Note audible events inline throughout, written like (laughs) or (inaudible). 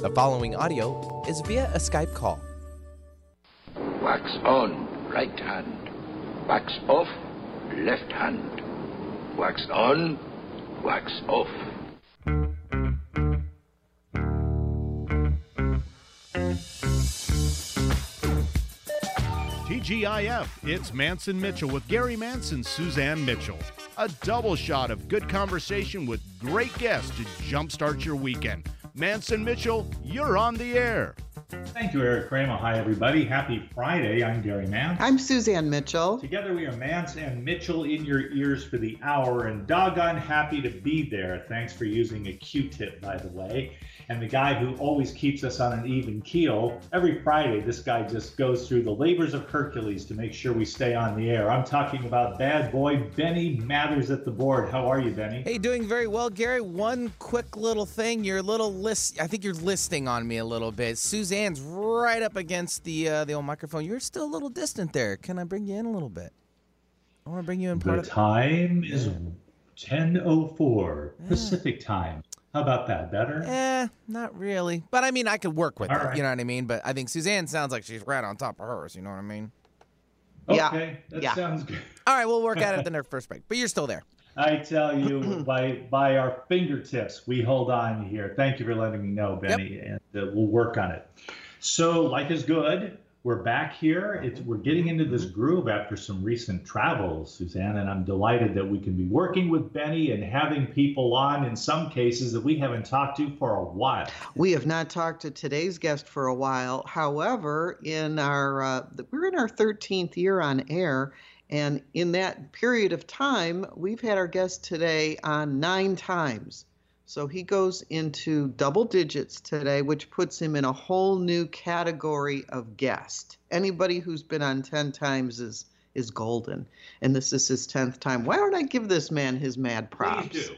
The following audio is via a Skype call. Wax on, right hand. Wax off, left hand. Wax on, wax off. TGIF, it's Manson Mitchell with Gary Manson, Suzanne Mitchell. A double shot of good conversation with great guests to jumpstart your weekend. Manson Mitchell, you're on the air. Thank you, Eric Kramer. Hi, everybody. Happy Friday. I'm Gary Mantz. I'm Suzanne Mitchell. Together, we are Mantz and Mitchell in your ears for the hour, and doggone happy to be there. Thanks for using a Q tip, by the way and the guy who always keeps us on an even keel. Every Friday, this guy just goes through the labors of Hercules to make sure we stay on the air. I'm talking about bad boy Benny Mathers at the board. How are you, Benny? Hey, doing very well, Gary. One quick little thing, your little list. I think you're listing on me a little bit. Suzanne's right up against the uh, the old microphone. You're still a little distant there. Can I bring you in a little bit? I want to bring you in. Part the time is 10:04 yeah. Pacific time. How about that? Better? Eh, not really. But I mean, I could work with All it. Right. You know what I mean? But I think Suzanne sounds like she's right on top of hers. You know what I mean? Okay, yeah. that yeah. sounds good. All right, we'll work at it (laughs) the next first break. But you're still there. I tell you, (clears throat) by by our fingertips, we hold on here. Thank you for letting me know, Benny, yep. and uh, we'll work on it. So, life is good we're back here. It's, we're getting into this groove after some recent travels, Suzanne, and I'm delighted that we can be working with Benny and having people on in some cases that we haven't talked to for a while. We have not talked to today's guest for a while. However, in our uh, we're in our 13th year on air, and in that period of time, we've had our guest today on nine times. So he goes into double digits today, which puts him in a whole new category of guest. Anybody who's been on 10 times is is golden. And this is his 10th time. Why don't I give this man his mad props? Please do.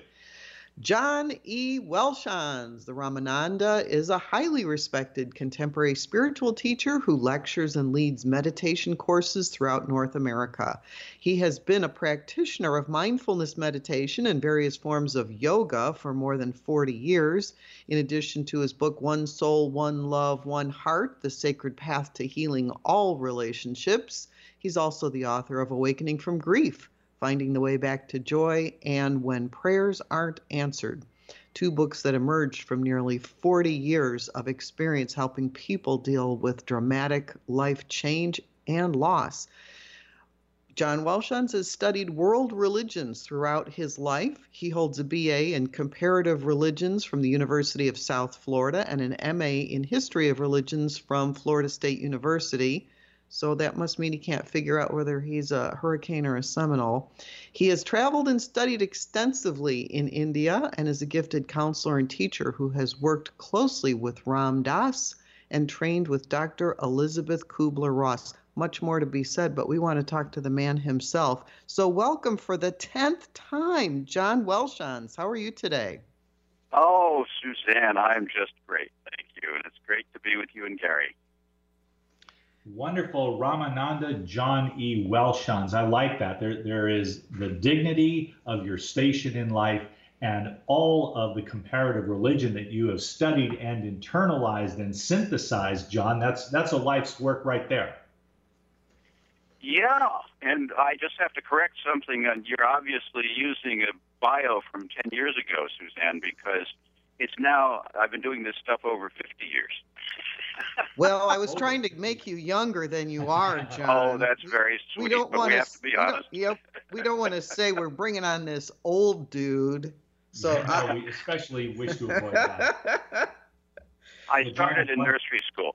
John E. Welshons, the Ramananda, is a highly respected contemporary spiritual teacher who lectures and leads meditation courses throughout North America. He has been a practitioner of mindfulness meditation and various forms of yoga for more than 40 years. In addition to his book, One Soul, One Love, One Heart The Sacred Path to Healing All Relationships, he's also the author of Awakening from Grief Finding the Way Back to Joy, and When Prayers Aren't Answered. Two books that emerged from nearly 40 years of experience helping people deal with dramatic life change and loss. John Welshons has studied world religions throughout his life. He holds a BA in comparative religions from the University of South Florida and an MA in history of religions from Florida State University. So that must mean he can't figure out whether he's a hurricane or a Seminole. He has traveled and studied extensively in India and is a gifted counselor and teacher who has worked closely with Ram Dass and trained with Dr. Elisabeth Kubler Ross. Much more to be said, but we want to talk to the man himself. So, welcome for the 10th time, John Welshons. How are you today? Oh, Suzanne, I'm just great. Thank you. And it's great to be with you and Gary. Wonderful Ramananda John E. Welshons. I like that. There, there is the dignity of your station in life and all of the comparative religion that you have studied and internalized and synthesized, John. That's that's a life's work right there. Yeah, and I just have to correct something. You're obviously using a bio from 10 years ago, Suzanne, because it's now, I've been doing this stuff over 50 years. Well, I was trying to make you younger than you are, (laughs) John. Oh, that's very sweet. We don't want to, be honest. Yep, we don't want to say we're bringing on this old dude. So yeah, I, we especially wish to avoid that. I started in nursery school.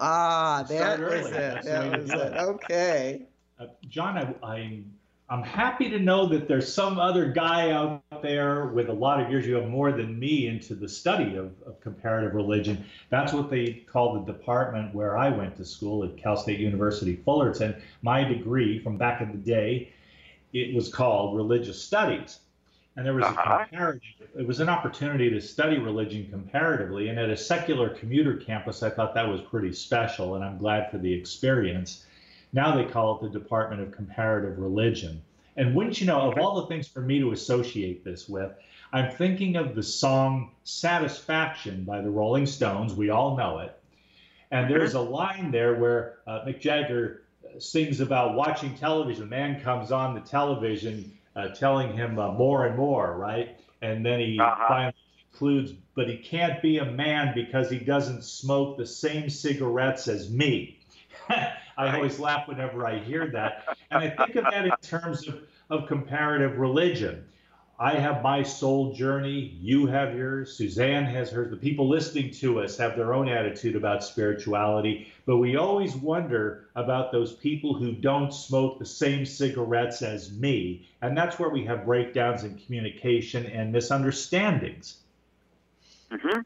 Ah, that was it. That was it. Okay. Uh, John, I, I I'm happy to know that there's some other guy out there with a lot of years. You have more than me into the study of, of, comparative religion. That's what they call the department where I went to school at Cal State University Fullerton. My degree from back in the day, it was called religious studies. And there was uh-huh. a comparative, it was an opportunity to study religion comparatively. And at a secular commuter campus, I thought that was pretty special. And I'm glad for the experience. Now they call it the Department of Comparative Religion. And wouldn't you know, of all the things for me to associate this with, I'm thinking of the song Satisfaction by the Rolling Stones. We all know it. And there's a line there where uh, Mick Jagger sings about watching television. A man comes on the television uh, telling him uh, more and more, right? And then he uh-huh. finally concludes, but he can't be a man because he doesn't smoke the same cigarettes as me. (laughs) I always laugh whenever I hear that. (laughs) And I think of that in terms of, of comparative religion. I have my soul journey. You have yours. Suzanne has hers. The people listening to us have their own attitude about spirituality. But we always wonder about those people who don't smoke the same cigarettes as me. And that's where we have breakdowns in communication and misunderstandings. Mm-hmm.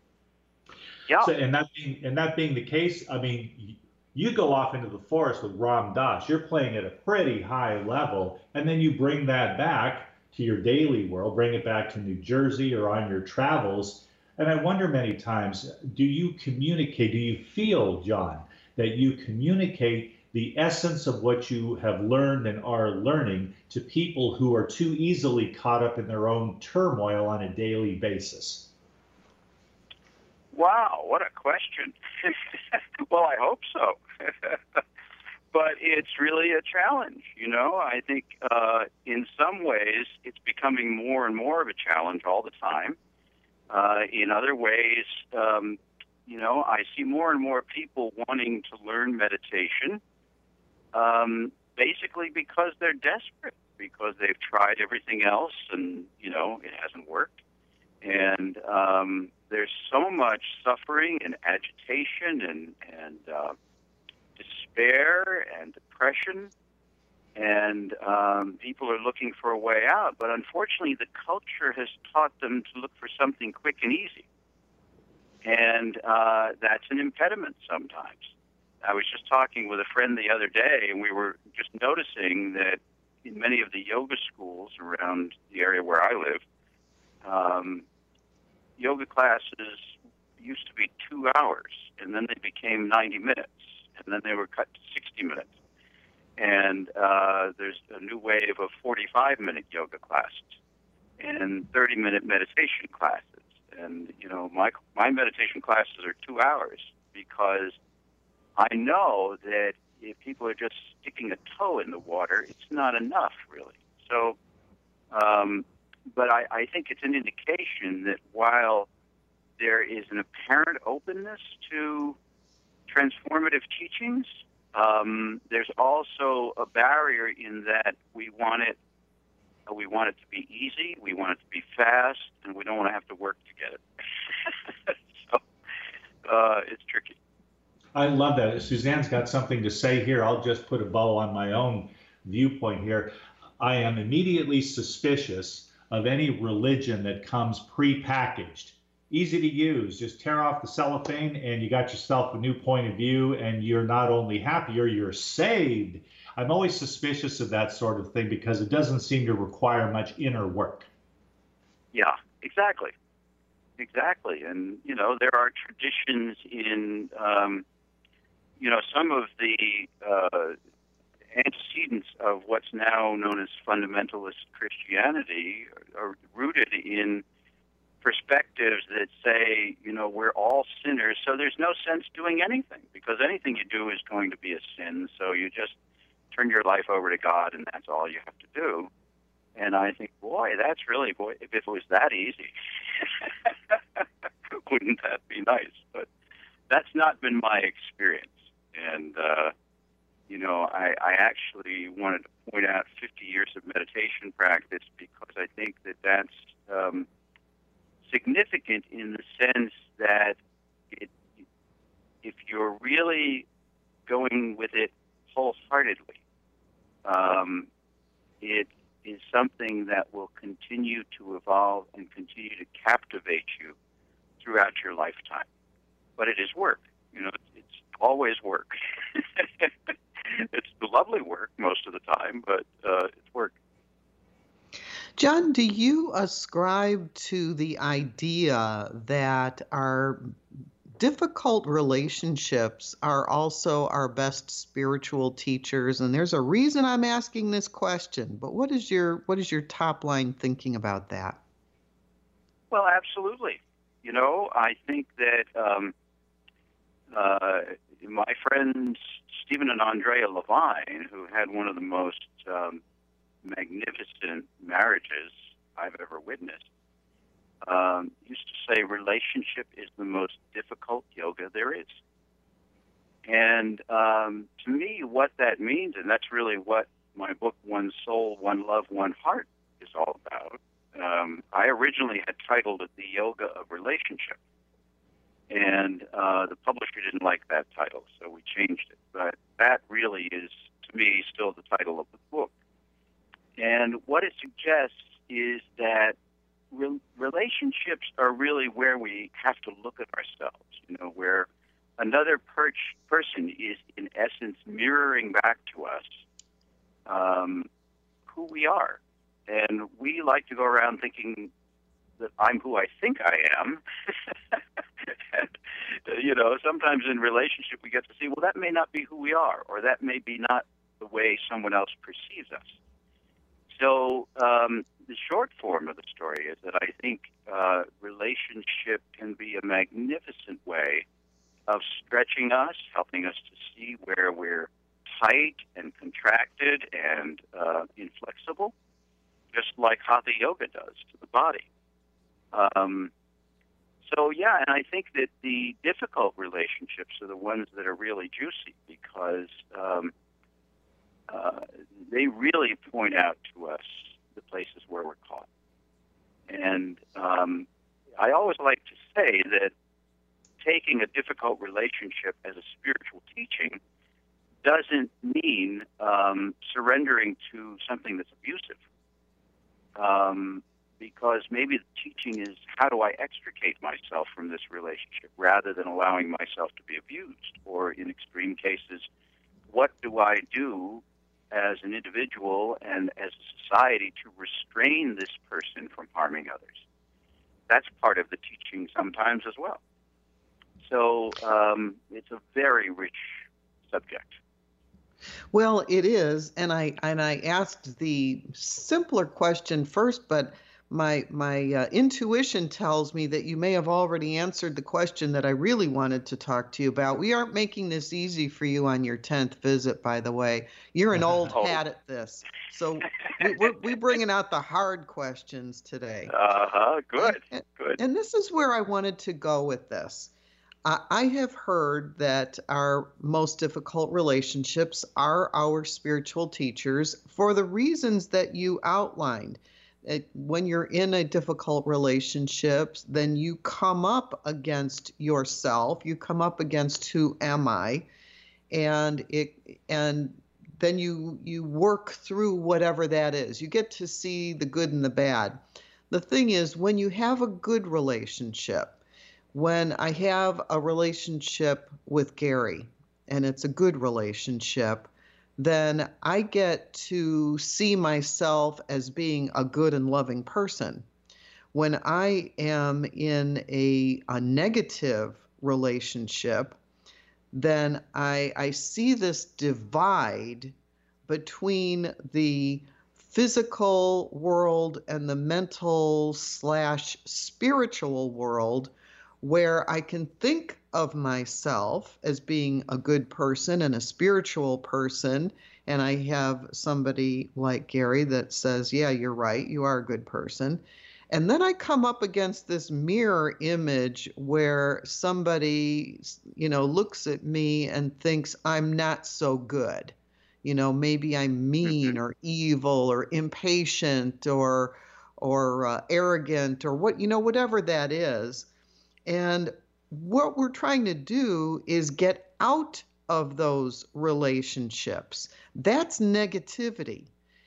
Yeah. So, and that being and that being the case, I mean, you go off into the forest with Ram Dass. You're playing at a pretty high level, and then you bring that back to your daily world, bring it back to New Jersey or on your travels. And I wonder many times, do you communicate, do you feel, John, that you communicate the essence of what you have learned and are learning to people who are too easily caught up in their own turmoil on a daily basis? Wow, what a question. (laughs) well, I hope so. (laughs) but it's really a challenge. You know, I think uh, in some ways it's becoming more and more of a challenge all the time. Uh, in other ways, um, you know, I see more and more people wanting to learn meditation, um, basically because they're desperate, because they've tried everything else and you know it hasn't worked, and um, there's so much suffering and agitation and and uh, despair and depression, and um, people are looking for a way out. But unfortunately, the culture has taught them to look for something quick and easy, and uh, that's an impediment sometimes. I was just talking with a friend the other day, and we were just noticing that in many of the yoga schools around the area where I live, um, yoga classes used to be two hours, and then they became 90 minutes and then they were cut to 60 minutes. And uh, there's a new wave of 45 minute yoga classes and 30 minute meditation classes. And, you know, my, my meditation classes are two hours because I know that if people are just sticking a toe in the water, it's not enough, really. So, um, but I, I think it's an indication that while there is an apparent openness to transformative teachings. Um, there's also a barrier in that we want it we want it to be easy, we want it to be fast, and we don't want to have to work to get it. (laughs) so uh, it's tricky. I love that. Suzanne's got something to say here. I'll just put a bow on my own viewpoint here. I am immediately suspicious of any religion that comes pre-packaged. easy to use. Just tear off the cellophane and you got yourself a new point of view, and you're not only happier, you're saved. I'm always suspicious of that sort of thing because it doesn't seem to require much inner work. Yeah, exactly. Exactly. And, you know, there are traditions in, um, you know, some of the uh, antecedents of what's now known as fundamentalist Christianity are rooted in perspectives that say, you know, we're all sinners, so there's no sense doing anything because anything you do is going to be a sin. So you just turn your life over to God, and that's all you have to do. And I think, boy, that's really, boy, if it was that easy, (laughs) wouldn't that be nice? But that's not been my experience. And, uh, you know, I, I actually wanted to point out 50 years of meditation practice because I think that that's um, significant in the sense that it, if you're really going with it wholeheartedly, um, it is something that will continue to evolve and continue to captivate you throughout your lifetime. But it is work. You know, it's always work. (laughs) (laughs) it's lovely work most of the time, but uh, it's work. John, do you ascribe to the idea that our difficult relationships are also our best spiritual teachers and there's a reason I'm asking this question but what is your what is your top line thinking about that Well, absolutely. You know, I think that um, uh, my friends Stephen and Andrea Levine, who had one of the most um, magnificent marriages I've ever witnessed, um, used to say relationship is the most difficult yoga there is. And um, to me, what that means, and that's really what my book, One Soul, One Love, One Heart, is all about. Um, I originally had titled it The Yoga of Relationship. And uh, the publisher didn't like that title, so we changed it. But that really is, to me, still the title of the book. And what it suggests is that re- relationships are really where we have to look at ourselves, you know, where another per- person is, in essence, mirroring back to us um, who we are. And we like to go around thinking that I'm who I think I am. (laughs) and, you know, sometimes in relationship we get to see, well, that may not be who we are, or that may be not the way someone else perceives us. So um, the short form of the story is that I think uh, relationship can be a magnificent way of stretching us, helping us to see where we're tight and contracted and uh, inflexible, just like Hatha Yoga does to the body. Um, so yeah, and I think that the difficult relationships are the ones that are really juicy because um, uh, they really point out to us the places where we're caught. And um, I always like to say that taking a difficult relationship as a spiritual teaching doesn't mean um, surrendering to something that's abusive. Um, because maybe the teaching is how do I extricate myself from this relationship rather than allowing myself to be abused, or in extreme cases, what do I do as an individual and as a society to restrain this person from harming others? That's part of the teaching sometimes as well. So um, it's a very rich subject. Well, it is, and I and I asked the simpler question first, but my my uh, intuition tells me that you may have already answered the question that I really wanted to talk to you about. We aren't making this easy for you on your tenth visit, by the way. You're an old (laughs) oh. hat at this, so we, we're we bringing out the hard questions today. Uh huh. Good. And, Good. And this is where I wanted to go with this. I have heard that our most difficult relationships are our spiritual teachers for the reasons that you outlined it, when you're in a difficult relationship, then you come up against yourself. You come up against who am I, and it and then you you work through whatever that is. You get to see the good and the bad. The thing is, when you have a good relationship, when I have a relationship with Gary, and it's a good relationship, then I get to see myself as being a good and loving person. When I am in a, a negative relationship, then I, I see this divide between the physical world and the mental slash spiritual world where I can think of myself as being a good person and a spiritual person, and I have somebody like Gary that says, Yeah, you're right, you are a good person. And then I come up against this mirror image where somebody, you know, looks at me and thinks I'm not so good. You know, maybe I'm mean or evil or impatient or or uh, arrogant or what, you know, whatever that is. And what we're trying to do is get out of those relationships. That's negativity.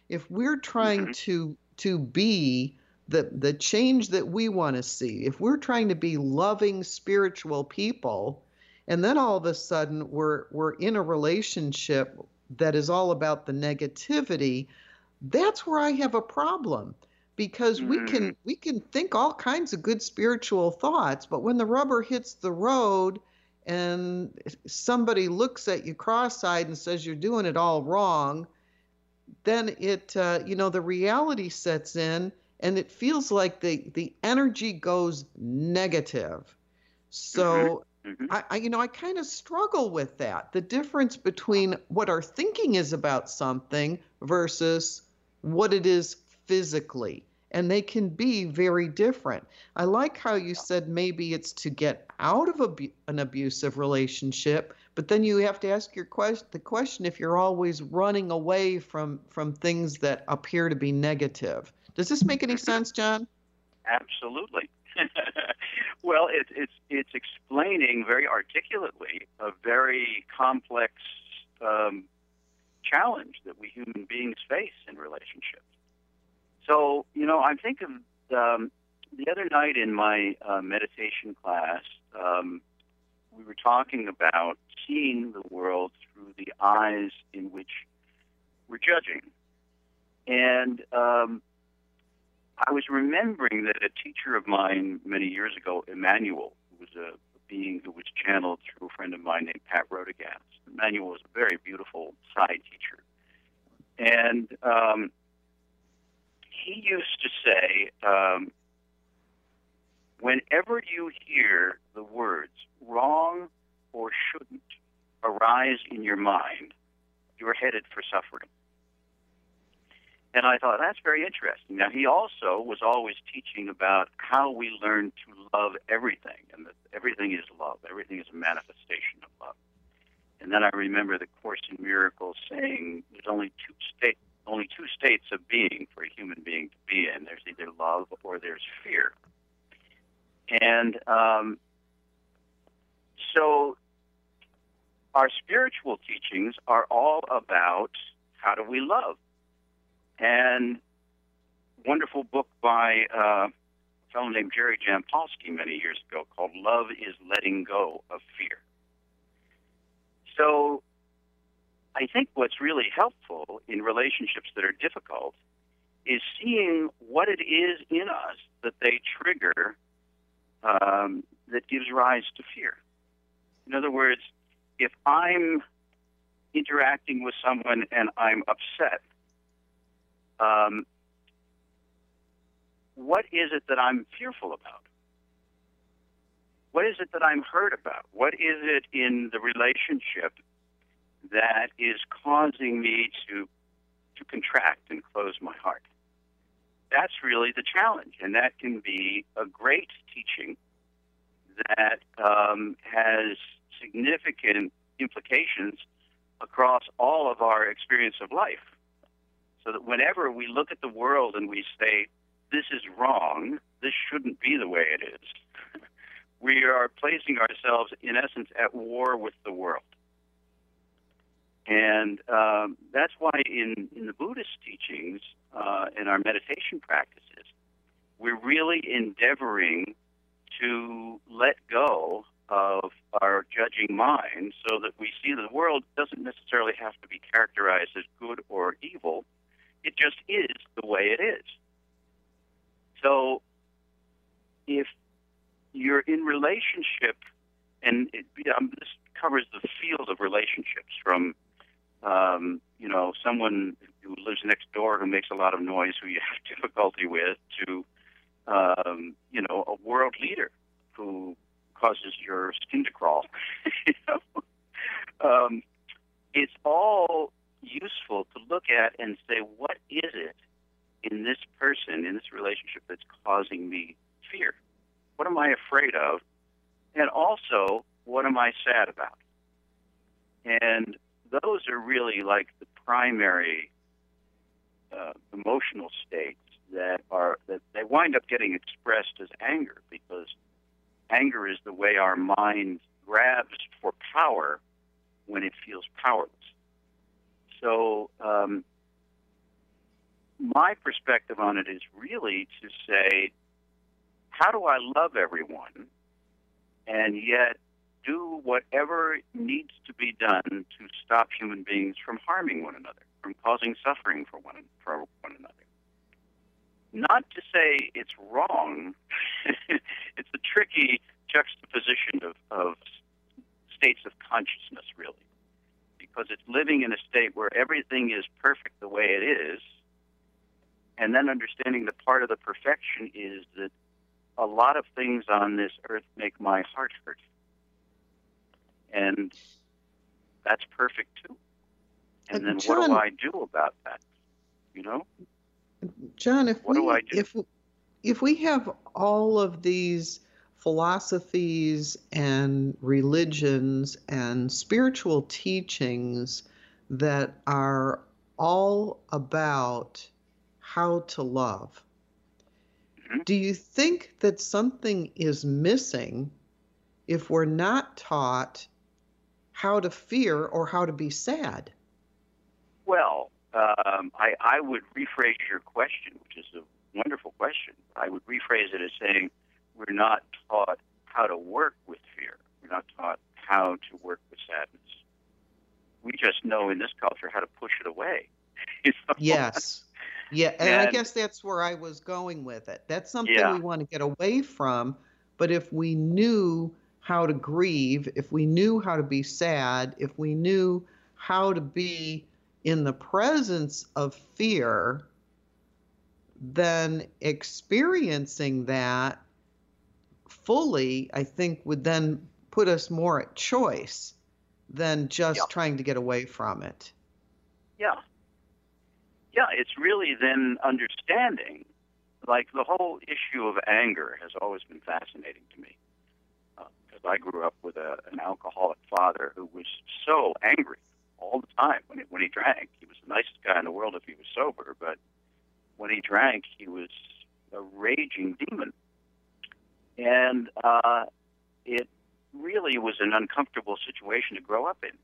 If we're trying mm-hmm. to to be the the change that we want to see, if we're trying to be loving spiritual people, and then all of a sudden we're we're in a relationship that is all about the negativity, that's where I have a problem because mm-hmm. we can we can think all kinds of good spiritual thoughts but when the rubber hits the road and somebody looks at you cross-eyed and says you're doing it all wrong then it uh, you know the reality sets in and it feels like the the energy goes negative. So Mhm. I, I you know I kind of struggle with that. The difference between what our thinking is about something versus what it is physically. And they can be very different. I like how you said maybe it's to get out of abu- an abusive relationship, but then you have to ask your question the question if you're always running away from from things that appear to be negative. Does this make any sense, John? Absolutely. (laughs) well, it, it's it's explaining very articulately a very complex um, challenge that we human beings face in relationships. So, you know, I'm thinking um, the other night in my uh, meditation class, um, we were talking about seeing the world through the eyes in which we're judging, and um, I was remembering that a teacher of mine many years ago, Emmanuel, who was a being who was channeled through a friend of mine named Pat Rodegast. Emmanuel was a very beautiful side teacher. And um, he used to say, um, whenever you hear the words wrong or shouldn't arise in your mind, you're headed for suffering. And I thought that's very interesting. Now, he also was always teaching about how we learn to love everything, and that everything is love. Everything is a manifestation of love. And then I remember the Course in Miracles saying there's only two state, only two states of being for a human being to be in. There's either love or there's fear. And um, so, our spiritual teachings are all about how do we love and wonderful book by uh, a fellow named Jerry Jampolsky many years ago called Love is Letting Go of Fear. So I think what's really helpful in relationships that are difficult is seeing what it is in us that they trigger um, that gives rise to fear. In other words, if I'm interacting with someone and I'm upset, um, what is it that I'm fearful about? What is it that I'm hurt about? What is it in the relationship that is causing me to to contract and close my heart? That's really the challenge, and that can be a great teaching that um, has significant implications across all of our experience of life so that whenever we look at the world and we say, this is wrong, this shouldn't be the way it is, (laughs) we are placing ourselves, in essence, at war with the world. And um, that's why in, in the Buddhist teachings, uh, in our meditation practices, we're really endeavoring to let go of our judging mind so that we see the world doesn't necessarily have to be characterized as good or evil it just is the way it is. So if you're in relationship, and it, um, this covers the field of relationships from, um, you know, someone who lives next door who makes a lot of noise who you have (laughs) difficulty with to, um, you know, a world leader who causes your skin to crawl. (laughs) you know? um, it's all useful to look at and say, what is it in this person, in this relationship, that's causing me fear? What am I afraid of? And also, what am I sad about? And those are really like the primary uh, emotional states that are that they wind up getting expressed as anger because anger is the way our mind grabs for power when it feels powerless. So, um, my perspective on it is really to say, how do I love everyone and yet do whatever needs to be done to stop human beings from harming one another, from causing suffering for one, for one another? Not to say it's wrong, (laughs) it's a tricky juxtaposition of, of states of consciousness, really because it's living in a state where everything is perfect the way it is, and then understanding that part of the perfection is that a lot of things on this earth make my heart hurt. And that's perfect too. And Uh, then John- what do I do about that? You know? John, if What we do I do? if if we have all of these philosophies and religions and spiritual teachings that are all about how to love, Mhm. do you think that something is missing if we're not taught how to fear or how to be sad? Well, um, I, I would rephrase your question, which is a wonderful question. I would rephrase it as saying we're not taught how to work with fear. We're not taught how to work with sadness. We just know in this culture how to push it away. (laughs) You know? Yes. Yeah, and, I guess that's where I was going with it. That's something Yeah. we want to get away from. But if we knew how to grieve, if we knew how to be sad, if we knew how to be in the presence of fear, then experiencing that fully, I think, would then put us more at choice than just Yeah. trying to get away from it. Yeah. Yeah, it's really then understanding. Like the whole issue of anger has always been fascinating to me. I grew up with a, an alcoholic father who was so angry all the time when he, when he drank. He was the nicest guy in the world if he was sober, but when he drank, he was a raging demon. And uh, it really was an uncomfortable situation to grow up in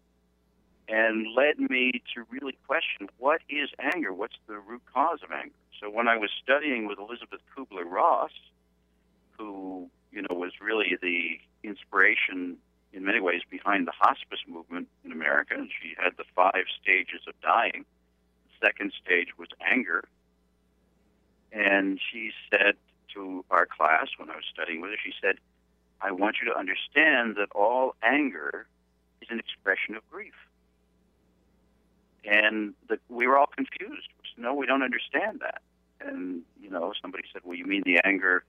and led me to really question what is anger? What's the root cause of anger? So when I was studying with Elisabeth Kubler Ross, who you know was really the inspiration in many ways behind the hospice movement in America, and she had the five stages of dying. The second stage was anger, and she said to our class when I was studying with her, she said, "I want you to understand that all anger is an expression of grief." And the, we were all confused. We said, no, we don't understand that. And, you know, somebody said, well, you mean the anger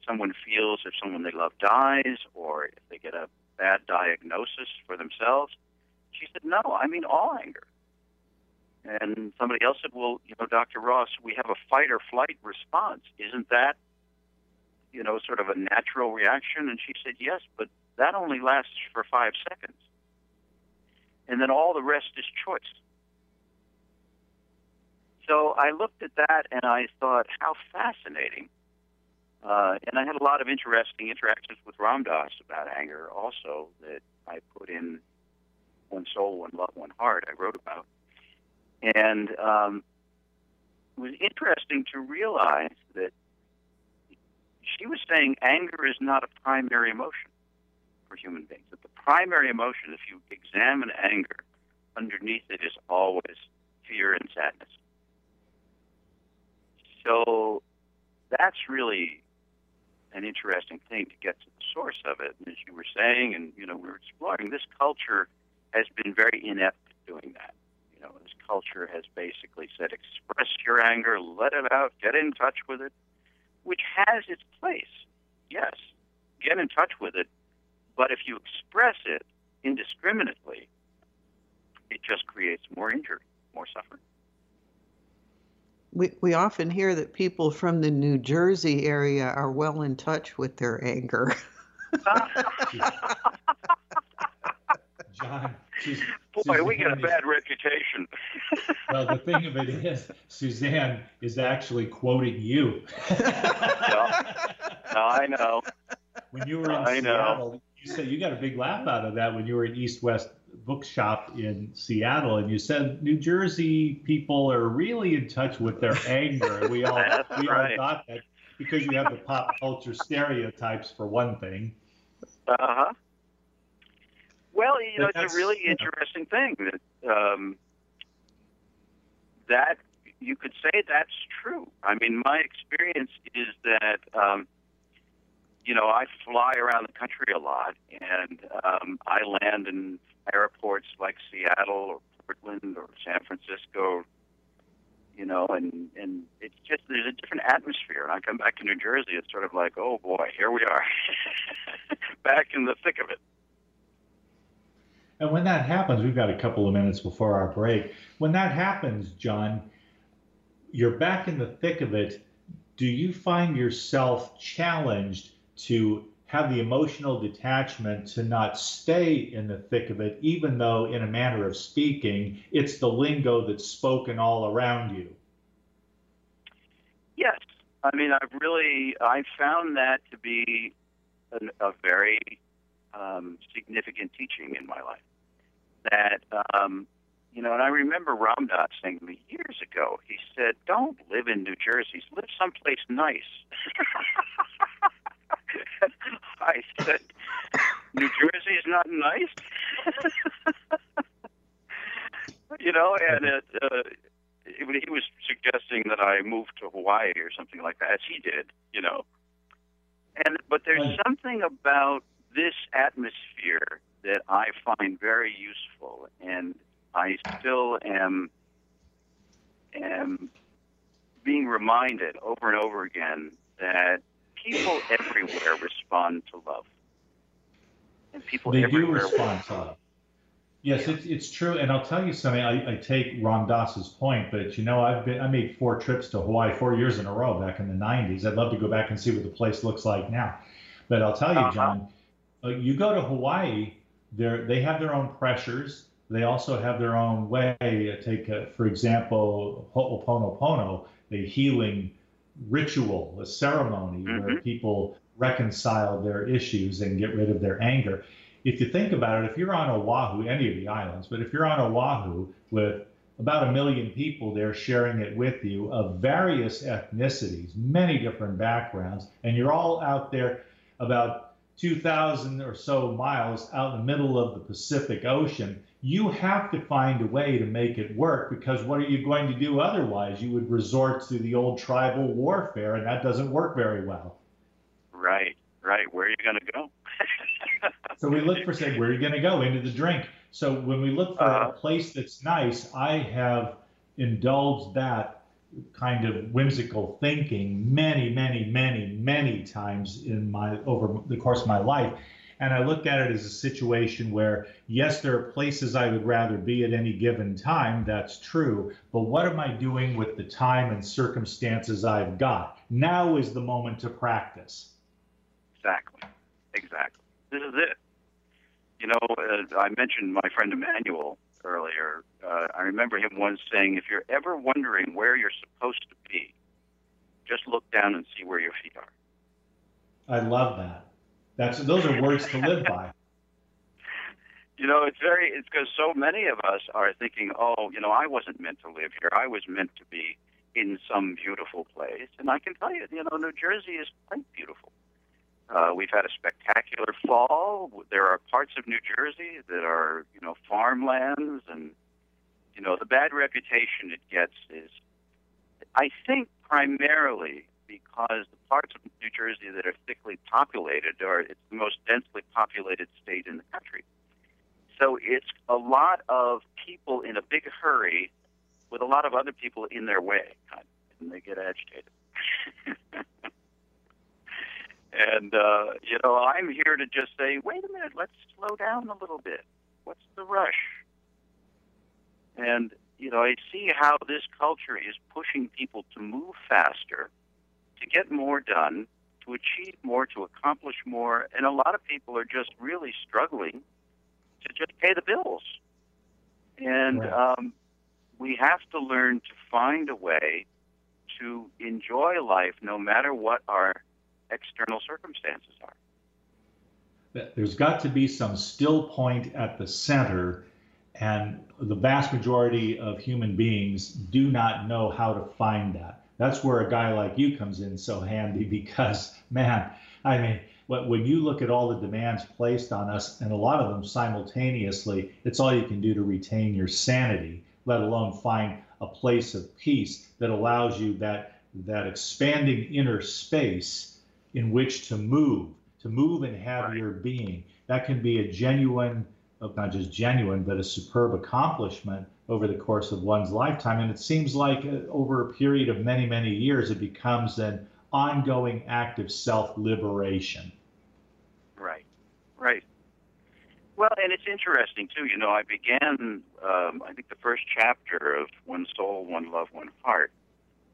that someone feels if someone they love dies or if they get a bad diagnosis for themselves? She said, no, I mean all anger. And somebody else said, well, you know, Dr. Ross, we have a fight or flight response. Isn't that, you know, sort of a natural reaction? And she said, yes, but that only lasts for five seconds. And then all the rest is choice. So I looked at that and I thought, how fascinating. Uh, and I had a lot of interesting interactions with Ram Dass about anger also that I put in One Soul, One Love, One Heart, I wrote about. And um, it was interesting to realize that she was saying anger is not a primary emotion for human beings. That the primary emotion, if you examine anger, underneath it is always fear and sadness. So that's really an interesting thing to get to the source of it. And as you were saying, and you know, we were exploring, this culture has been very inept at doing that. You know, this culture has basically said, express your anger, let it out, get in touch with it, which has its place. Yes, get in touch with it, but if you express it indiscriminately, it just creates more injury, more suffering. We, we often hear that people from the New Jersey area are well in touch with their anger. (laughs) John, she's, Boy, we get a Suzanne is- bad reputation. (laughs) Well, the thing of it is, Suzanne is actually quoting you. No, I know. when you were in I know. You said you got a big laugh out of that when you were at East West Bookshop in Seattle, and you said New Jersey people are really in touch with their (laughs) anger. We all we all thought that because you have the pop culture stereotypes for one thing. Uh huh. Well, you know, it's a really interesting thing that um, that you could say that's true. I mean, my experience is that um, you know I fly around the country a lot, and um, I land in airports like Seattle or Portland or San Francisco. you know, and and it's just there's a different atmosphere. And I come back to New Jersey, it's sort of like, oh boy, here we are, (laughs) back in the thick of it. And when that happens, we've got a couple of minutes before our break. When that happens, John, you're back in the thick of it. Do you find yourself challenged to have the emotional detachment to not stay in the thick of it, even though, in a manner of speaking, it's the lingo that's spoken all around you? Yes. I mean, I've really I found that to be an, a very um, significant teaching in my life. That um, you know, and I remember Ram Dass saying to me years ago. He said, "Don't live in New Jersey. Live someplace nice." (laughs) (laughs) I said, New Jersey is not nice. (laughs) you know, and it, uh, he was suggesting that I move to Hawaii or something like that, as he did, you know. And but there's something about this atmosphere that I find very useful, and I still am am being reminded over and over again that people everywhere respond to love. And people they do respond to love. Yes, yeah. it's, it's true, and I'll tell you something. I, I take Ram Dass's point, but you know, I've been I made four trips to Hawaii four years in a row back in the '90s. I'd love to go back and see what the place looks like now. But I'll tell you, uh-huh. John, uh, you go to Hawaii, they they have their own pressures. They also have their own way. Take, uh, for example, Ho'oponopono, the healing ritual, a ceremony mm-hmm. where people reconcile their issues and get rid of their anger. If you think about it, if you're on Oahu, any of the islands, but if you're on Oahu with about a million people there sharing it with you of various ethnicities, many different backgrounds, and you're all out there about 2,000 or so miles out in the middle of the Pacific Ocean, you have to find a way to make it work because what are you going to do otherwise? You would resort to the old tribal warfare, and that doesn't work very well. Right, right. Where are you going to go? (laughs) so we look for, say, where are you going to go? Into the drink. So when we look for uh, a place that's nice, I have indulged that kind of whimsical thinking many, many, many, many times in my over the course of my life. And I looked at it as a situation where, yes, there are places I would rather be at any given time. That's true. But what am I doing with the time and circumstances I've got? Now is the moment to practice. Exactly. Exactly. This is it. You know, I mentioned my friend Emmanuel earlier. Uh, I remember him once saying, if you're ever wondering where you're supposed to be, just look down and see where your feet are. I love that. That's those are words to live by. (laughs) You know, it's very it's because so many of us are thinking, oh, you know, I wasn't meant to live here. I was meant to be in some beautiful place. And I can tell you, you know, New Jersey is quite beautiful. Uh, we've had a spectacular fall. There are parts of New Jersey that are, you know, farmlands, and you know, the bad reputation it gets is, I think, primarily because the parts of New Jersey that are thickly populated are it's the most densely populated state in the country. So it's a lot of people in a big hurry with a lot of other people in their way, and they get agitated. (laughs) and uh, you know, I'm here to just say, wait a minute, let's slow down a little bit. What's the rush? And you know, I see how this culture is pushing people to move faster to get more done, to achieve more, to accomplish more, and a lot of people are just really struggling to just pay the bills. And um, we have to learn to find a way to enjoy life no matter what our external circumstances are. There's got to be some still point at the center, and the vast majority of human beings do not know how to find that that's where a guy like you comes in so handy (laughs) because, man, I mean, when you look at all the demands placed on us, and a lot of them simultaneously, it's all you can do to retain your sanity, let alone find a place of peace that allows you that that expanding inner space in which to move, to move and have right. your being. That can be a genuine not just genuine, but a superb accomplishment over the course of one's lifetime. And it seems like uh, over a period of many, many years, it becomes an ongoing act of self liberation. Right, right. Well, and it's interesting too. You know, I began, um, I think, the first chapter of One Soul, One Love, One Heart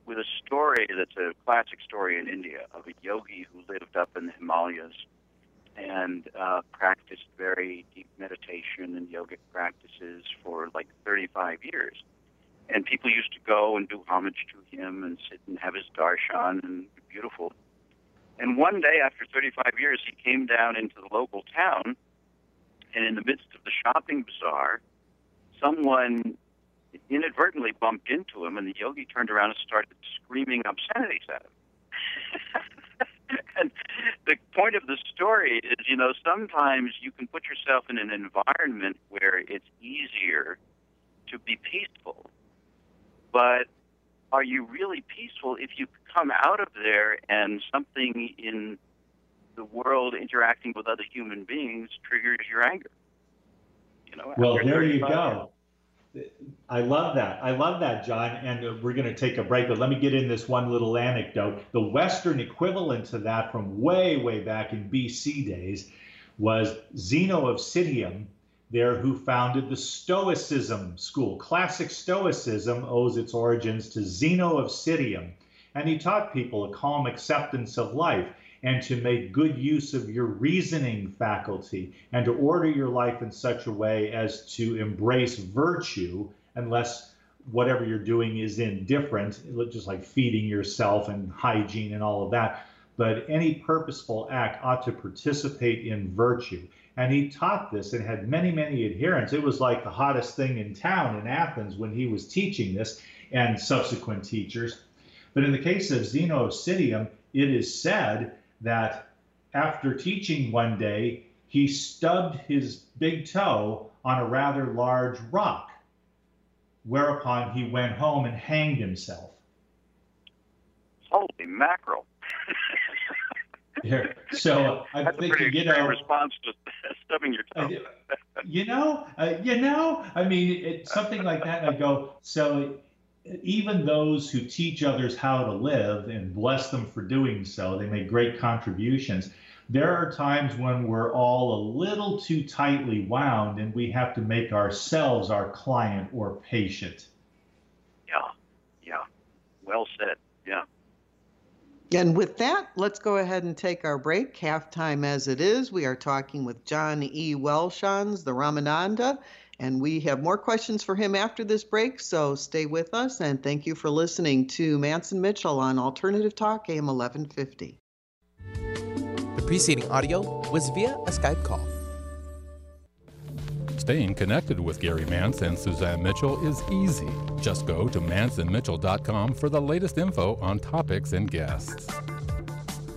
with a story that's a classic story in India of a yogi who lived up in the Himalayas and uh, practiced very deep meditation and yogic practices for like 35 years. And people used to go and do homage to him and sit and have his darshan and beautiful. And one day after 35 years, he came down into the local town, and in the midst of the shopping bazaar, someone inadvertently bumped into him, and the yogi turned around and started screaming obscenities at him. (laughs) and the point of the story is, you know, sometimes you can put yourself in an environment where it's easier to be peaceful. But are you really peaceful if you come out of there and something in the world interacting with other human beings triggers your anger? You know, well, there you go. I love that. I love that, John. And uh, we're going to take a break, but let me get in this one little anecdote. The Western equivalent to that from way, way back in BC days was Zeno of Citium, there who founded the Stoicism school. Classic Stoicism owes its origins to Zeno of Citium, and he taught people a calm acceptance of life and to make good use of your reasoning faculty and to order your life in such a way as to embrace virtue unless whatever you're doing is indifferent, just like feeding yourself and hygiene and all of that. But any purposeful act ought to participate in virtue. And he taught this and had many, many adherents. It was like the hottest thing in town in Athens when he was teaching this and subsequent teachers. But in the case of Zeno of it is said that after teaching one day, he stubbed his big toe on a rather large rock, whereupon he went home and hanged himself. Holy mackerel. (laughs) Here. So I That's think you know response to (laughs) stubbing your toe. you know, uh, you know. I mean, it, something like that. I go. So even those who teach others how to live and bless them for doing so, they make great contributions. There are times when we're all a little too tightly wound and we have to make ourselves our client or patient. Yeah, yeah. Well said. Yeah. And with that, let's go ahead and take our break. Halftime as it is, we are talking with John E. Welshons, the Ramananda, and we have more questions for him after this break, so stay with us. And thank you for listening to Mantz and Mitchell on Alternative Talk, AM 1150. The preceding audio was via a Skype call. Staying connected with Gary Mantz and Suzanne Mitchell is easy. Just go to mantzandmitchell.com for the latest info on topics and guests.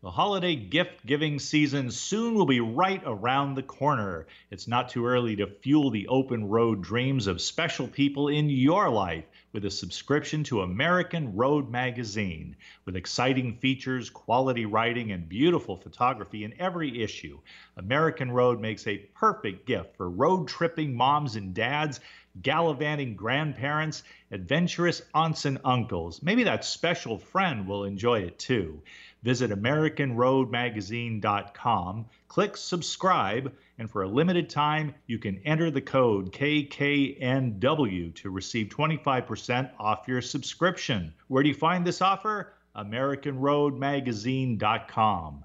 The holiday gift giving season soon will be right around the corner. It's not too early to fuel the open road dreams of special people in your life with a subscription to American Road Magazine. With exciting features, quality writing, and beautiful photography in every issue, American Road makes a perfect gift for road tripping moms and dads gallivanting grandparents, adventurous aunts and uncles. Maybe that special friend will enjoy it too. Visit AmericanRoadMagazine.com, click subscribe, and for a limited time, you can enter the code KKNW to receive 25% off your subscription. Where do you find this offer? AmericanRoadMagazine.com.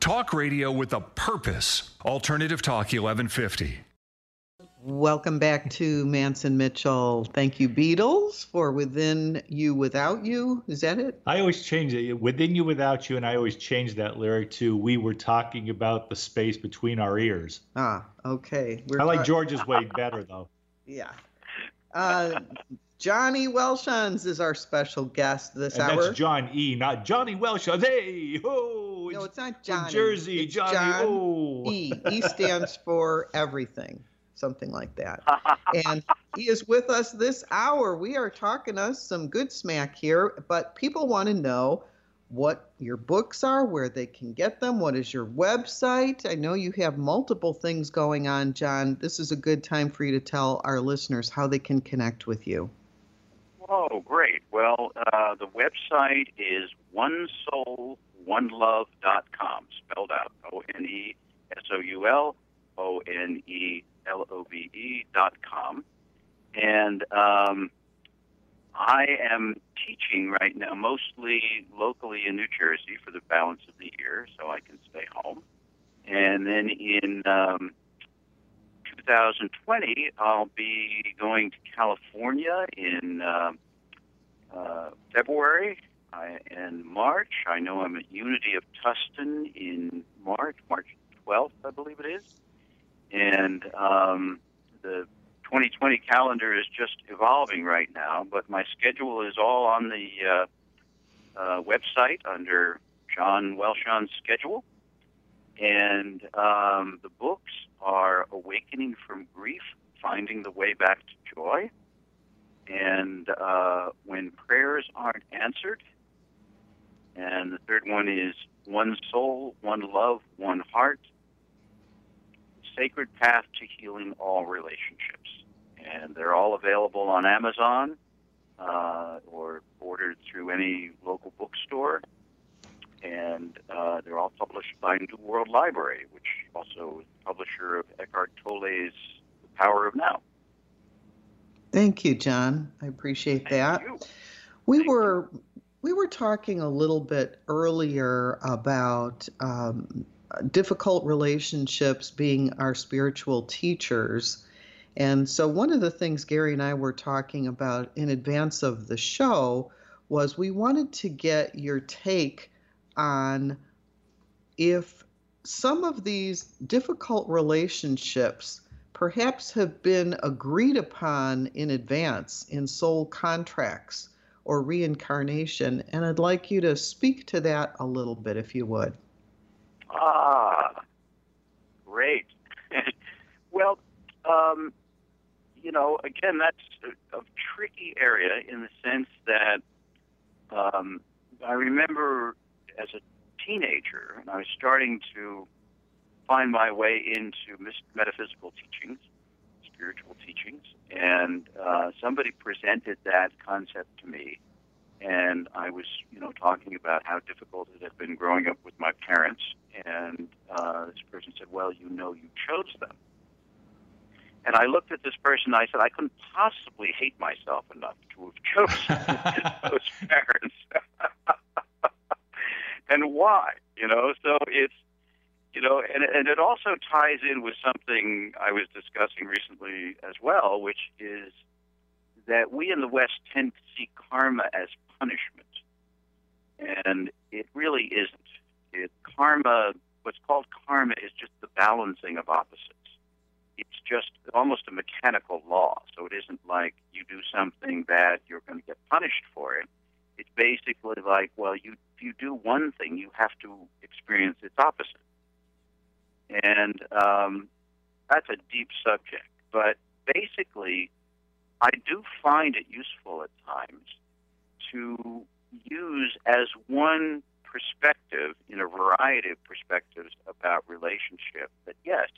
Talk radio with a purpose. Alternative Talk 1150. Welcome back to Mantz and Mitchell. Thank you, Beatles, for Within You Without You. Is that it? I always change it. Within You Without You, and I always change that lyric to We were talking about the space between our ears. Ah, okay. We're I like George's way better, though. (laughs) Yeah. Uh, Johnny Welshons is our special guest this and hour. That's John E, not Johnny Welshons. Hey, ho! No, it's not Johnny. Jersey, it's Johnny. John oh. E. E (laughs) stands for everything something like that. (laughs) and he is with us this hour. We are talking us some good smack here, but people want to know what your books are, where they can get them, what is your website. I know you have multiple things going on, John. This is a good time for you to tell our listeners how they can connect with you. Oh, great. Well, uh, the website is onesoulonelove.com, spelled out O N E S O U L O N E L O V E dot com. And um, I am teaching right now, mostly locally in New Jersey for the balance of the year, so I can stay home. And then in um, 2020, I'll be going to California in uh, uh, February and March. I know I'm at Unity of Tustin in March, March 12th, I believe it is and um, the 2020 calendar is just evolving right now. But my schedule is all on the uh, uh, website under John Welshon's schedule, and um, the books are Awakening from Grief, Finding the Way Back to Joy, and uh, When Prayers Aren't Answered. And the third one is One Soul, One Love, One Heart, Sacred Path to Healing All Relationships. And they're all available on Amazon uh, or ordered through any local bookstore. And uh, they're all published by New World Library, which also is the publisher of Eckhart Tolle's The Power of Now. Thank you, John. I appreciate Thank that. You. We Thank were we were talking a little bit earlier about um, difficult relationships being our spiritual teachers. And so, one of the things Gary and I were talking about in advance of the show was we wanted to get your take on if some of these difficult relationships perhaps have been agreed upon in advance in soul contracts or reincarnation. And I'd like you to speak to that a little bit, if you would. Ah, great. (laughs) well, um, you know, again, that's a, a, tricky area in the sense that um, I remember as a teenager, and I was starting to find my way into metaphysical teachings, spiritual teachings, and uh, somebody presented that concept to me and I was, you know, talking about how difficult it had been growing up with my parents, and uh, this person said, "Well, you know, you chose them." And I looked at this person. and I said, "I couldn't possibly hate myself enough to have (laughs) chosen (laughs) those parents." And why? You know, so it's you know, and and it also ties in with something I was discussing recently as well, which is that we in the West tend to see karma as punishment. And it really isn't. It, karma, what's called karma, is just the balancing of opposites. It's just almost a mechanical law. So it isn't like you do something bad, you're going to get punished for it. It's basically like, well, you you do one thing, you have to experience its opposite. And um, that's a deep subject. But basically, I do find it useful at times to use as one perspective, in a variety of perspectives about relationship, that yes,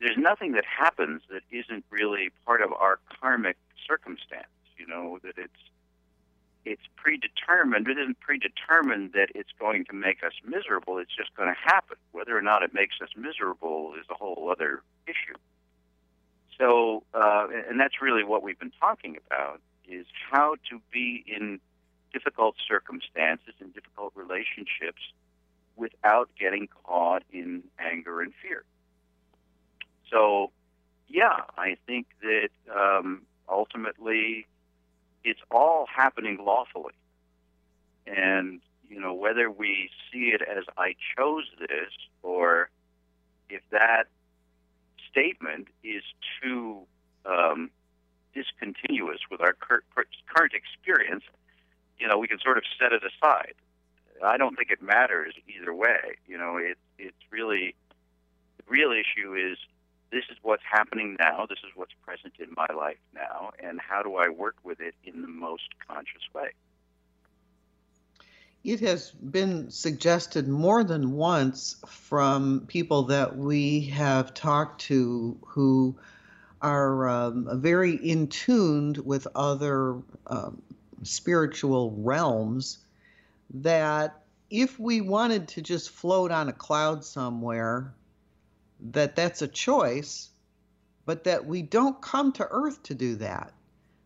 there's nothing that happens that isn't really part of our karmic circumstance. You know that it's it's predetermined. It isn't predetermined that it's going to make us miserable. It's just going to happen. Whether or not it makes us miserable is a whole other issue. So, uh, and that's really what we've been talking about: is how to be in difficult circumstances and difficult relationships without getting caught in anger and fear. So, yeah, I think that um, ultimately it's all happening lawfully. And, you know, whether we see it as I chose this or if that statement is too um, discontinuous with our cur- current experience, you know, we can sort of set it aside. I don't think it matters either way. You know, it, it's really the real issue is this is what's happening now. This is what's present in my life now, and how do I work with it in the most conscious way? It has been suggested more than once from people that we have talked to who are um, very in tuned with other um, spiritual realms that if we wanted to just float on a cloud somewhere that that's a choice, but that we don't come to earth to do that.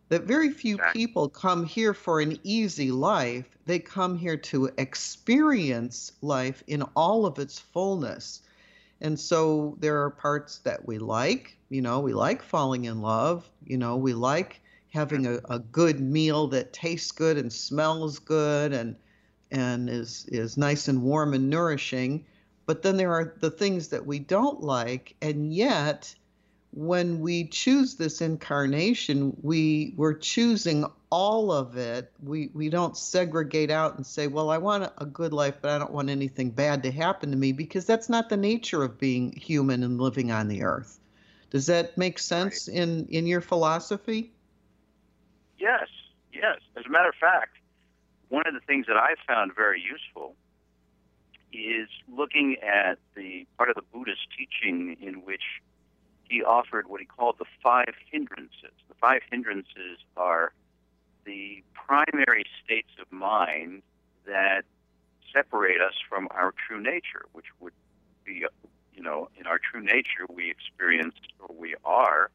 That very few people come here for an easy life. They come here to experience life in all of its fullness. And so there are parts that we like. You know, we like falling in love. You know, we like having a, a good meal that tastes good and smells good and and is is nice and warm and nourishing. But then there are the things that we don't like, and yet when we choose this incarnation, we we're choosing all of it. We we don't segregate out and say, well, I want a good life, but I don't want anything bad to happen to me because that's not the nature of being human and living on the earth. Does that make sense right. in in your philosophy? Yes, yes. As a matter of fact, one of the things that I found very useful is looking at the part of the Buddhist teaching in which he offered what he called the five hindrances. The five hindrances are the primary states of mind that separate us from our true nature, which would be, you know, in our true nature, we experience or we are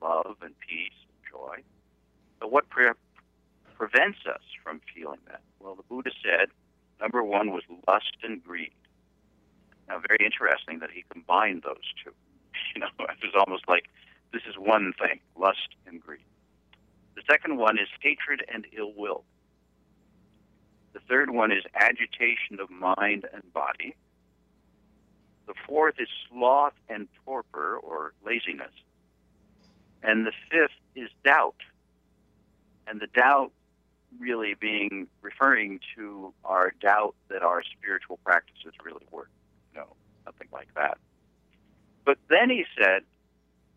love and peace and joy. But what pre- prevents us from feeling that? Well, the Buddha said Number one was lust and greed. Now, very interesting that he combined those two. (laughs) You know, it was almost like this is one thing lust and greed. The second one is hatred and ill will. The third one is agitation of mind and body. The fourth is sloth and torpor or laziness. And the fifth is doubt. And the doubt really being referring to our doubt that our spiritual practices really work. No, nothing like that. But then he said,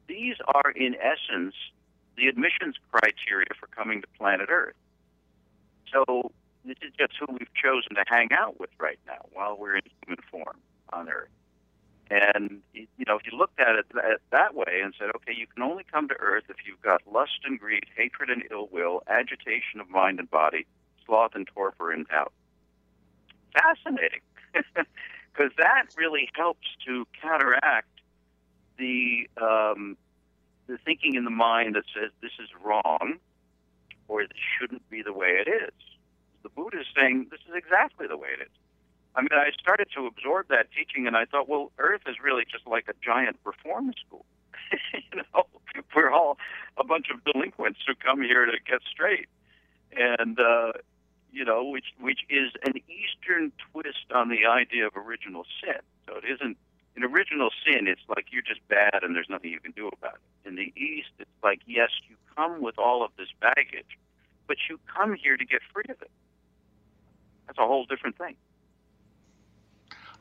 these are in essence the admissions criteria for coming to planet Earth. So this is just who we've chosen to hang out with right now while we're in human form on Earth. And you know, if you looked at it that, way and said, okay, you can only come to Earth if you've got lust and greed, hatred and ill will, agitation of mind and body, sloth and torpor and doubt. Fascinating, (laughs) because that really helps to counteract the um, the thinking in the mind that says this is wrong or this shouldn't be the way it is. The Buddha is saying this is exactly the way it is. I mean, I started to absorb that teaching, and I thought, well, Earth is really just like a giant reform school. (laughs) you know, we're all a bunch of delinquents who come here to get straight, and uh, you know, which which is an Eastern twist on the idea of original sin. So it isn't in original sin. It's like you're just bad, and there's nothing you can do about it. In the East, it's like yes, you come with all of this baggage, but you come here to get free of it. That's a whole different thing.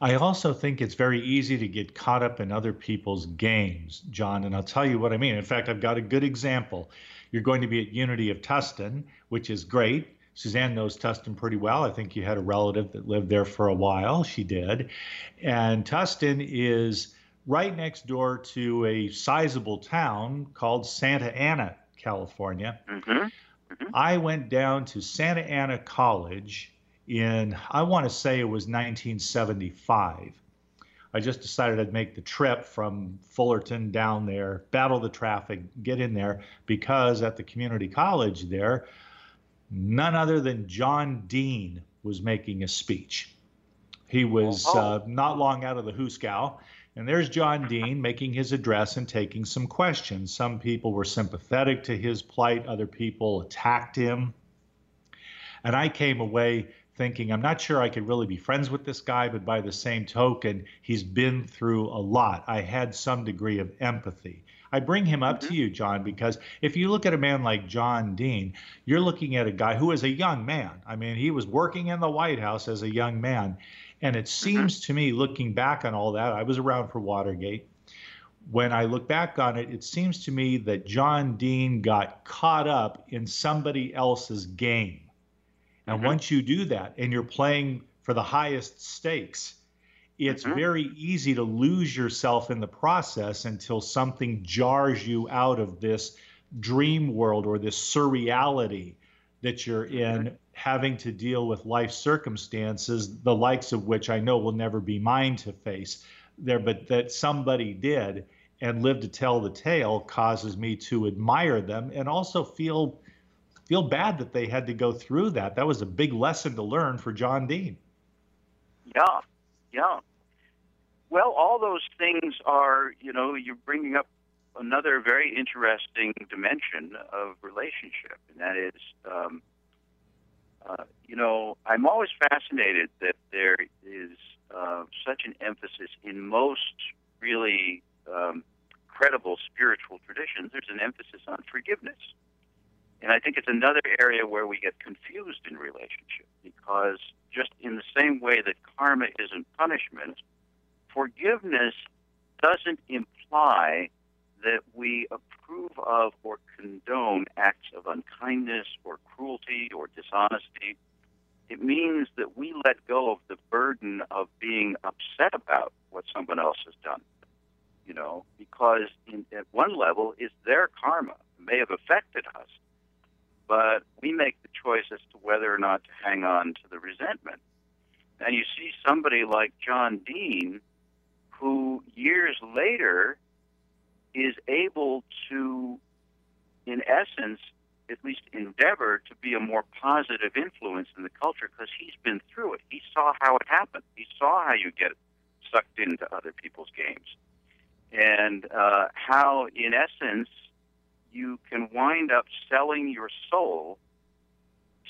I also think it's very easy to get caught up in other people's games, John, and I'll tell you what I mean. In fact, I've got a good example. You're going to be at Unity of Tustin, which is great. Suzanne knows Tustin pretty well. I think you had a relative that lived there for a while. She did. And Tustin is right next door to a sizable town called Santa Ana, California. Mm-hmm. Mm-hmm. I went down to Santa Ana College in, I want to say it was 1975. I just decided I'd make the trip from Fullerton down there, battle the traffic, get in there, because at the community college there, none other than John Dean was making a speech. He was Oh. uh, not long out of the Hooskow, and there's John Dean making his address and taking some questions. Some people were sympathetic to his plight, other people attacked him. And I came away thinking, I'm not sure I could really be friends with this guy, but by the same token, he's been through a lot. I had some degree of empathy. I bring him up to mm-hmm. you, John, because if you look at a man like John Dean, you're looking at a guy who is a young man. I mean, he was working in the White House as a young man. And it mm-hmm. seems to me, looking back on all that, I was around for Watergate. When I look back on it, it seems to me that John Dean got caught up in somebody else's game. And once you do that and you're playing for the highest stakes, it's mm-hmm. very easy to lose yourself in the process until something jars you out of this dream world or this surreality that you're in, having to deal with life circumstances, the likes of which I know will never be mine to face there, but that somebody did and lived to tell the tale causes me to admire them and also feel feel bad that they had to go through that. That was a big lesson to learn for John Dean. Yeah, yeah. Well, all those things are, you know, you're bringing up another very interesting dimension of relationship, and that is, um, uh, you know, I'm always fascinated that there is uh, such an emphasis in most really um, credible spiritual traditions. There's an emphasis on forgiveness. And I think it's another area where we get confused in relationship because just in the same way that karma isn't punishment, forgiveness doesn't imply that we approve of or condone acts of unkindness or cruelty or dishonesty. It means that we let go of the burden of being upset about what someone else has done. You know, because in, at one level, it's their karma. It may have affected us, but we make the choice as to whether or not to hang on to the resentment. And you see somebody like John Dean, who years later is able to, in essence, at least endeavor to be a more positive influence in the culture because he's been through it. He saw how it happened. He saw how you get sucked into other people's games. And uh, how, in essence, you can wind up selling your soul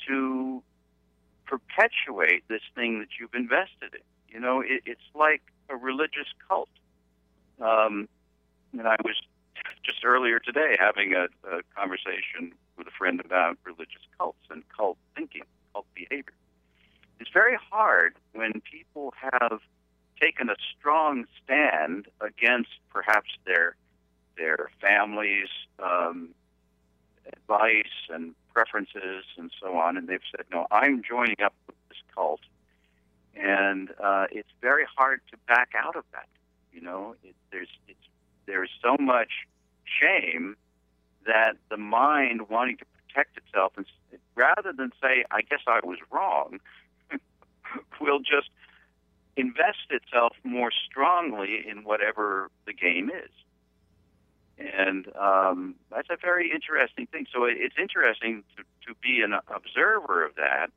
to perpetuate this thing that you've invested in. You know, it, it's like a religious cult. Um, and I was just earlier today having a, a conversation with a friend about religious cults and cult thinking, cult behavior. It's very hard when people have taken a strong stand against perhaps their their families' um, advice and preferences and so on, and they've said, "No, I'm joining up with this cult," and uh, it's very hard to back out of that. You know, it, there's it's there's so much shame that the mind wanting to protect itself, and rather than say, "I guess I was wrong," (laughs) will just invest itself more strongly in whatever the game is. And um, that's a very interesting thing. So it's interesting to, to be an observer of that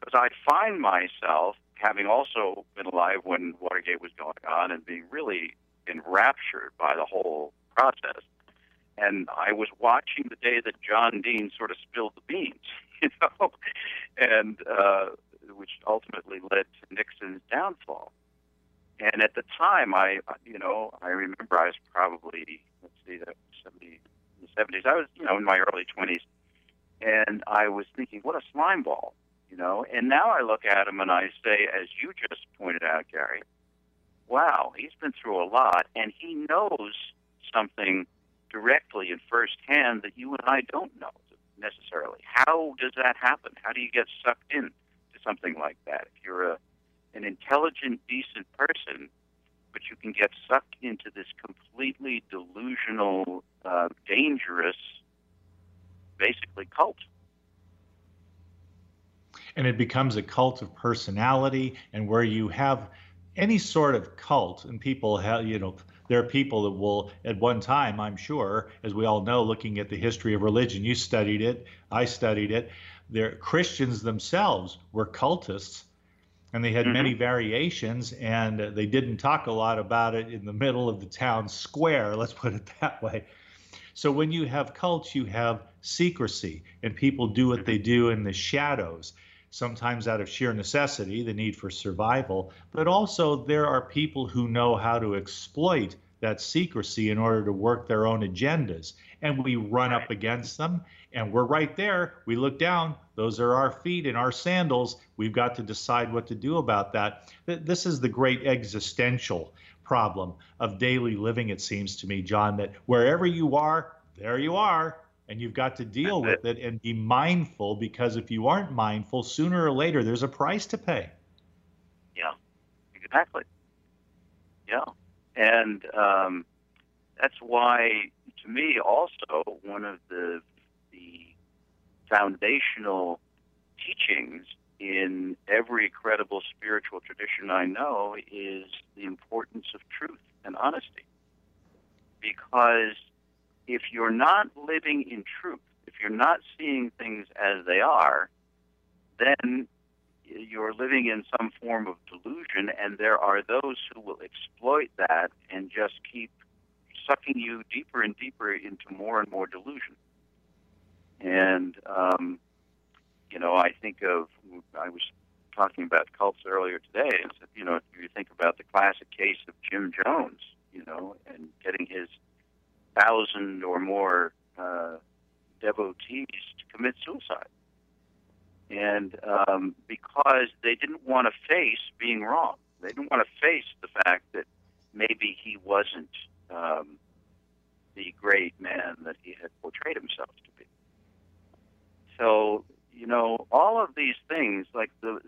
because I find myself, having also been alive when Watergate was going on and being really enraptured by the whole process. And I was watching the day that John Dean sort of spilled the beans, (laughs) you know, and uh, which ultimately led to Nixon's downfall. And at the time, I, you know, I remember I was probably, let's see, that was 70, in the 70s. I was, you know, in my early 20s. And I was thinking, what a slime ball, you know. And now I look at him and I say, as you just pointed out, Gary, wow, he's been through a lot. And he knows something directly and firsthand that you and I don't know. necessarily. How does that happen? How do you get sucked in to something like that? If you're a, an intelligent, decent person, but you can get sucked into this completely delusional, uh, dangerous, basically cult. And it becomes a cult of personality, and where you have any sort of cult, and people have, you know, there are people that will, at one time, I'm sure, as we all know, looking at the history of religion, you studied it, I studied it. There, Christians themselves were cultists, and they had mm-hmm. many variations, and they didn't talk a lot about it in the middle of the town square. Let's put it that way. So when you have cults, you have secrecy, and people do what they do in the shadows sometimes out of sheer necessity, the need for survival, but also there are people who know how to exploit that secrecy in order to work their own agendas. And we run up against them, and we're right there. We look down, those are our feet in our sandals. We've got to decide what to do about that. This is the great existential problem of daily living, it seems to me, John, that wherever you are, there you are and you've got to deal with it. and be mindful because if you aren't mindful, sooner or later there's a price to pay. Yeah, exactly. Yeah, and um, that's why, to me, also one of the the foundational teachings in every credible spiritual tradition I know is the importance of truth and honesty, because if you're not living in truth, if you're not seeing things as they are, then you're living in some form of delusion, and there are those who will exploit that and just keep sucking you deeper and deeper into more and more delusion. And, um, you know, I think of, I was talking about cults earlier today, and, you know, if you think about the classic case of Jim Jones, you know, and getting his thousand or more uh, devotees to commit suicide. And um, because they didn't want to face being wrong, they didn't want to face the fact that maybe he wasn't um, the great man that he had portrayed himself to be. So, you know, all of these things, like the,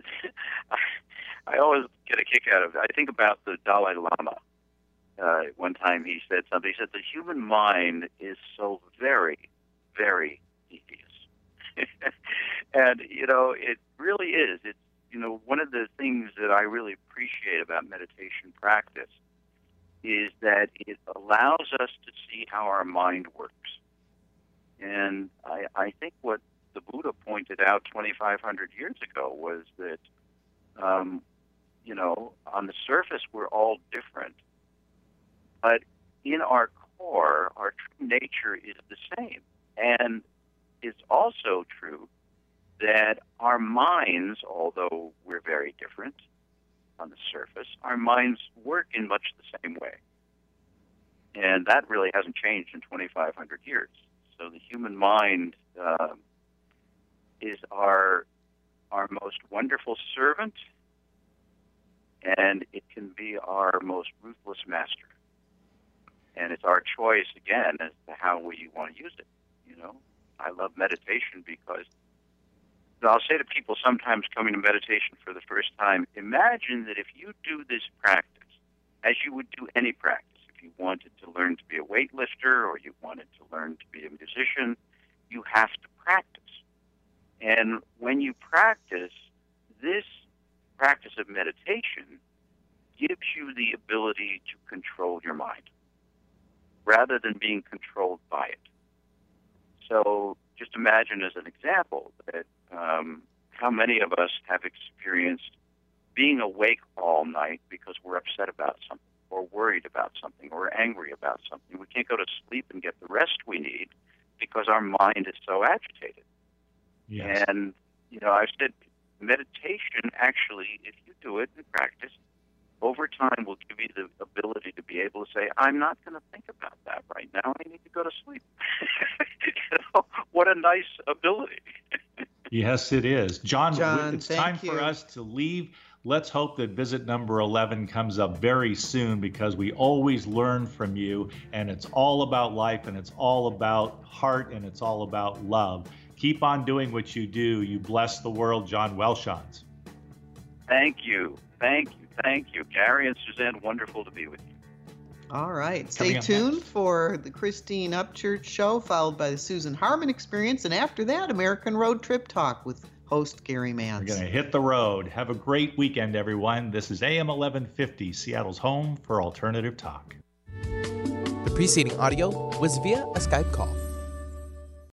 I always get a kick out of. I think about the Dalai Lama uh, one time he said something. He said the human mind is so very, very devious, (laughs) and you know it really is. It's you know one of the things that I really appreciate about meditation practice is that it allows us to see how our mind works. And I, I think what the Buddha pointed out 2,500 years ago was that, um, you know, on the surface we're all different, but in our core, our true nature is the same. And it's also true that our minds, although we're very different on the surface, our minds work in much the same way. And that really hasn't changed in 2,500 years. So the human mind uh, is our our most wonderful servant, and it can be our most ruthless master and it's our choice again as to how we want to use it. You know, I love meditation because I'll say to people sometimes coming to meditation for the first time, imagine that if you do this practice as you would do any practice, if you wanted to learn to be a weightlifter or you wanted to learn to be a musician, you have to practice. And when you practice, this practice of meditation gives you the ability to control your mind rather than being controlled by it. So just imagine as an example that um, how many of us have experienced being awake all night because we're upset about something or worried about something or angry about something. We can't go to sleep and get the rest we need because our mind is so agitated. Yes. And, you know, I've said meditation actually, if you do it in practice, over time will give you the ability to be able to say, I'm not going to think about that right now. I need to go to sleep. (laughs) you know, what a nice ability. yes, it is. John, John it's time you. for us to leave. Let's hope that visit number 11 comes up very soon because we always learn from you, and it's all about life, and it's all about heart, and it's all about love. Keep on doing what you do. You bless the world, John Welshons. Thank you. Thank you. Thank you. Gary and Suzanne, wonderful to be with you. All right. Stay tuned next. for the Christine Upchurch show, followed by the Susan Harmon experience. And after that, American Road Trip Talk with host Gary We're going to hit the road. Have a great weekend, everyone. This is AM 1150, Seattle's home for alternative talk. The preceding audio was via a Skype call.